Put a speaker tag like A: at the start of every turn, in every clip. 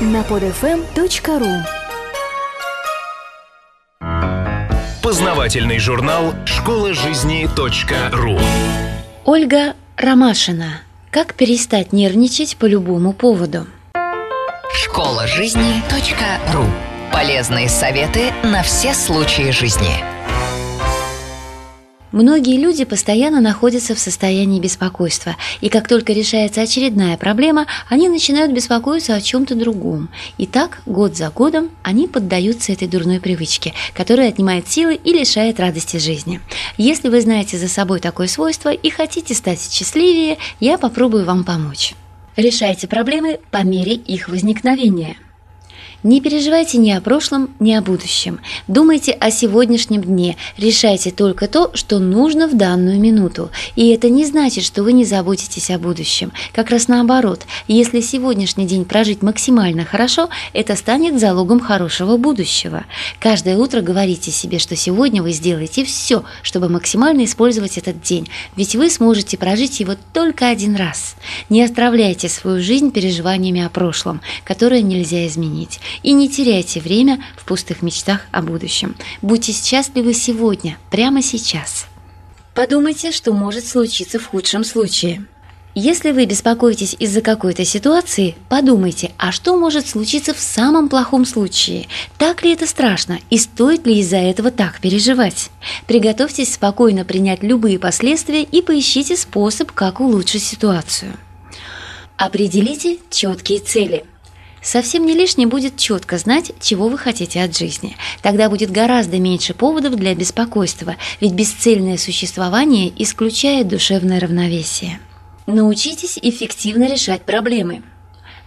A: на podfm.ru
B: Познавательный журнал «Школа жизни .ру»
C: Ольга Ромашина. Как перестать нервничать по любому поводу?
D: Школа жизни .ру Полезные советы на все случаи жизни.
C: Многие люди постоянно находятся в состоянии беспокойства, и как только решается очередная проблема, они начинают беспокоиться о чем-то другом. И так, год за годом, они поддаются этой дурной привычке, которая отнимает силы и лишает радости жизни. Если вы знаете за собой такое свойство и хотите стать счастливее, я попробую вам помочь. Решайте проблемы по мере их возникновения. Не переживайте ни о прошлом, ни о будущем. Думайте о сегодняшнем дне. Решайте только то, что нужно в данную минуту. И это не значит, что вы не заботитесь о будущем. Как раз наоборот. Если сегодняшний день прожить максимально хорошо, это станет залогом хорошего будущего. Каждое утро говорите себе, что сегодня вы сделаете все, чтобы максимально использовать этот день. Ведь вы сможете прожить его только один раз. Не отравляйте свою жизнь переживаниями о прошлом, которое нельзя изменить. И не теряйте время в пустых мечтах о будущем. Будьте счастливы сегодня, прямо сейчас. Подумайте, что может случиться в худшем случае. Если вы беспокоитесь из-за какой-то ситуации, подумайте, а что может случиться в самом плохом случае? Так ли это страшно и стоит ли из-за этого так переживать? Приготовьтесь спокойно принять любые последствия и поищите способ, как улучшить ситуацию. Определите четкие цели – Совсем не лишним будет четко знать, чего вы хотите от жизни. Тогда будет гораздо меньше поводов для беспокойства, ведь бесцельное существование исключает душевное равновесие. Научитесь эффективно решать проблемы.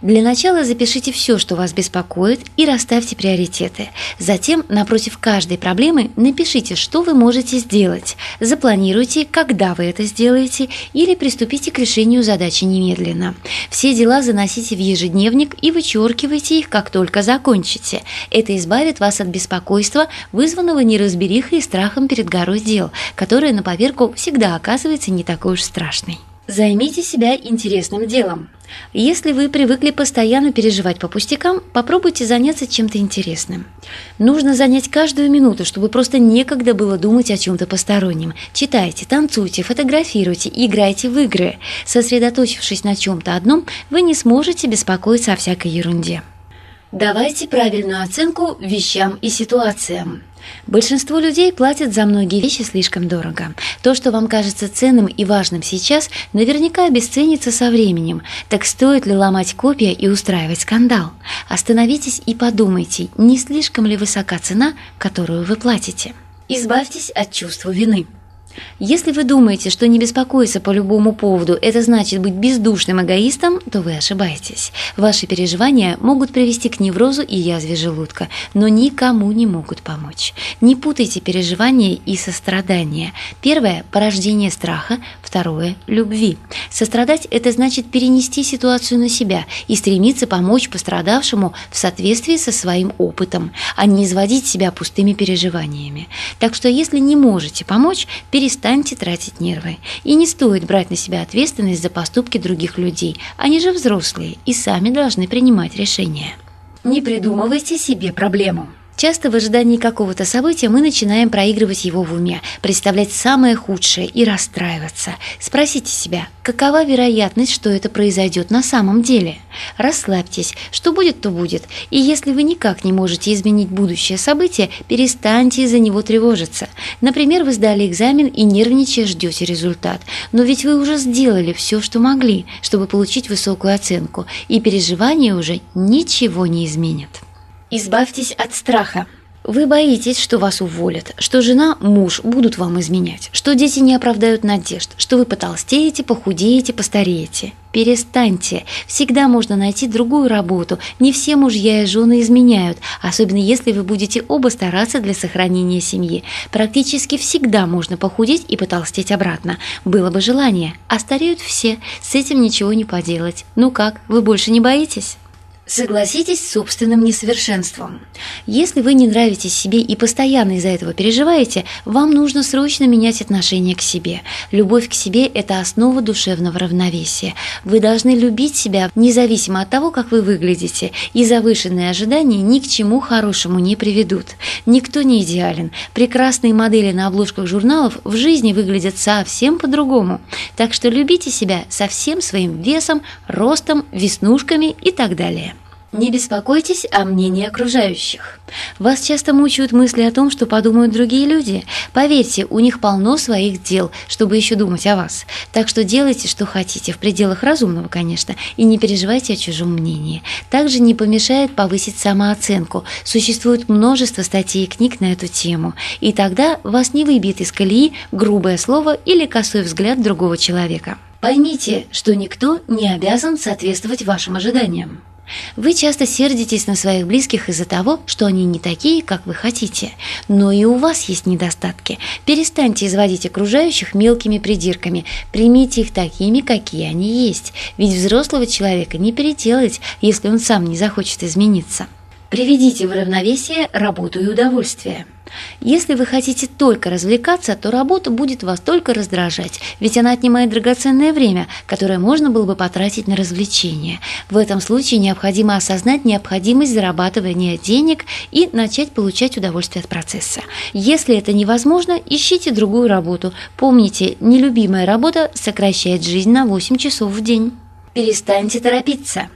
C: Для начала запишите все, что вас беспокоит, и расставьте приоритеты. Затем, напротив каждой проблемы, напишите, что вы можете сделать. Запланируйте, когда вы это сделаете, или приступите к решению задачи немедленно. Все дела заносите в ежедневник и вычеркивайте их, как только закончите. Это избавит вас от беспокойства, вызванного неразберихой и страхом перед горой дел, которая на поверку всегда оказывается не такой уж страшной. Займите себя интересным делом. Если вы привыкли постоянно переживать по пустякам, попробуйте заняться чем-то интересным. Нужно занять каждую минуту, чтобы просто некогда было думать о чем-то постороннем. Читайте, танцуйте, фотографируйте, играйте в игры. Сосредоточившись на чем-то одном, вы не сможете беспокоиться о всякой ерунде. Давайте правильную оценку вещам и ситуациям. Большинство людей платят за многие вещи слишком дорого. То, что вам кажется ценным и важным сейчас, наверняка обесценится со временем. Так стоит ли ломать копья и устраивать скандал? Остановитесь и подумайте, не слишком ли высока цена, которую вы платите. Избавьтесь от чувства вины. Если вы думаете, что не беспокоиться по любому поводу – это значит быть бездушным эгоистом, то вы ошибаетесь. Ваши переживания могут привести к неврозу и язве желудка, но никому не могут помочь. Не путайте переживания и сострадание. Первое – порождение страха, второе – любви. Сострадать – это значит перенести ситуацию на себя и стремиться помочь пострадавшему в соответствии со своим опытом, а не изводить себя пустыми переживаниями. Так что если не можете помочь, перестаньте перестаньте тратить нервы. И не стоит брать на себя ответственность за поступки других людей. Они же взрослые и сами должны принимать решения. Не придумывайте себе проблему. Часто в ожидании какого-то события мы начинаем проигрывать его в уме, представлять самое худшее и расстраиваться. Спросите себя, какова вероятность, что это произойдет на самом деле? Расслабьтесь, что будет, то будет. И если вы никак не можете изменить будущее событие, перестаньте из-за него тревожиться. Например, вы сдали экзамен и нервничая ждете результат. Но ведь вы уже сделали все, что могли, чтобы получить высокую оценку, и переживания уже ничего не изменят. Избавьтесь от страха. Вы боитесь, что вас уволят, что жена, муж будут вам изменять, что дети не оправдают надежд, что вы потолстеете, похудеете, постареете. Перестаньте. Всегда можно найти другую работу. Не все мужья и жены изменяют, особенно если вы будете оба стараться для сохранения семьи. Практически всегда можно похудеть и потолстеть обратно. Было бы желание. А стареют все. С этим ничего не поделать. Ну как, вы больше не боитесь? Согласитесь с собственным несовершенством. Если вы не нравитесь себе и постоянно из-за этого переживаете, вам нужно срочно менять отношение к себе. Любовь к себе – это основа душевного равновесия. Вы должны любить себя независимо от того, как вы выглядите, и завышенные ожидания ни к чему хорошему не приведут. Никто не идеален. Прекрасные модели на обложках журналов в жизни выглядят совсем по-другому. Так что любите себя со всем своим весом, ростом, веснушками и так далее. Не беспокойтесь о мнении окружающих. Вас часто мучают мысли о том, что подумают другие люди. Поверьте, у них полно своих дел, чтобы еще думать о вас. Так что делайте, что хотите, в пределах разумного, конечно, и не переживайте о чужом мнении. Также не помешает повысить самооценку. Существует множество статей и книг на эту тему. И тогда вас не выбьет из колеи грубое слово или косой взгляд другого человека. Поймите, что никто не обязан соответствовать вашим ожиданиям. Вы часто сердитесь на своих близких из-за того, что они не такие, как вы хотите. Но и у вас есть недостатки. Перестаньте изводить окружающих мелкими придирками. Примите их такими, какие они есть. Ведь взрослого человека не переделать, если он сам не захочет измениться. Приведите в равновесие работу и удовольствие. Если вы хотите только развлекаться, то работа будет вас только раздражать, ведь она отнимает драгоценное время, которое можно было бы потратить на развлечения. В этом случае необходимо осознать необходимость зарабатывания денег и начать получать удовольствие от процесса. Если это невозможно, ищите другую работу. Помните, нелюбимая работа сокращает жизнь на 8 часов в день. Перестаньте торопиться.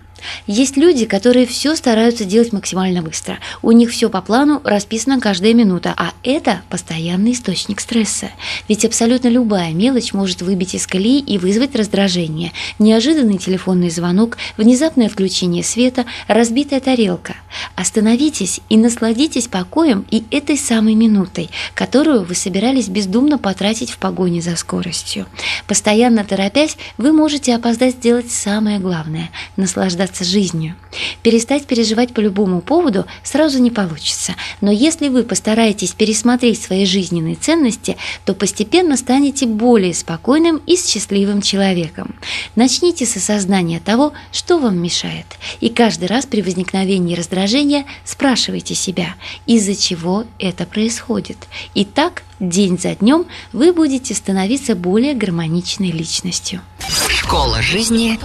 C: Есть люди, которые все стараются делать максимально быстро. У них все по плану, расписана каждая минута, а это постоянный источник стресса. Ведь абсолютно любая мелочь может выбить из колеи и вызвать раздражение. Неожиданный телефонный звонок, внезапное отключение света, разбитая тарелка. Остановитесь и насладитесь покоем и этой самой минутой, которую вы собирались бездумно потратить в погоне за скоростью. Постоянно торопясь, вы можете опоздать сделать самое главное – наслаждаться наслаждаться жизнью. Перестать переживать по любому поводу сразу не получится, но если вы постараетесь пересмотреть свои жизненные ценности, то постепенно станете более спокойным и счастливым человеком. Начните с осознания того, что вам мешает, и каждый раз при возникновении раздражения спрашивайте себя, из-за чего это происходит. И так день за днем вы будете становиться более гармоничной личностью.
D: Школа жизни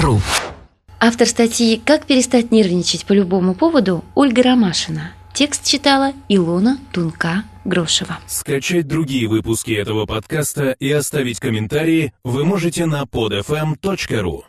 D: .ру
C: Автор статьи «Как перестать нервничать по любому поводу» Ольга Ромашина. Текст читала Илона Тунка-Грошева.
B: Скачать другие выпуски этого подкаста и оставить комментарии вы можете на podfm.ru.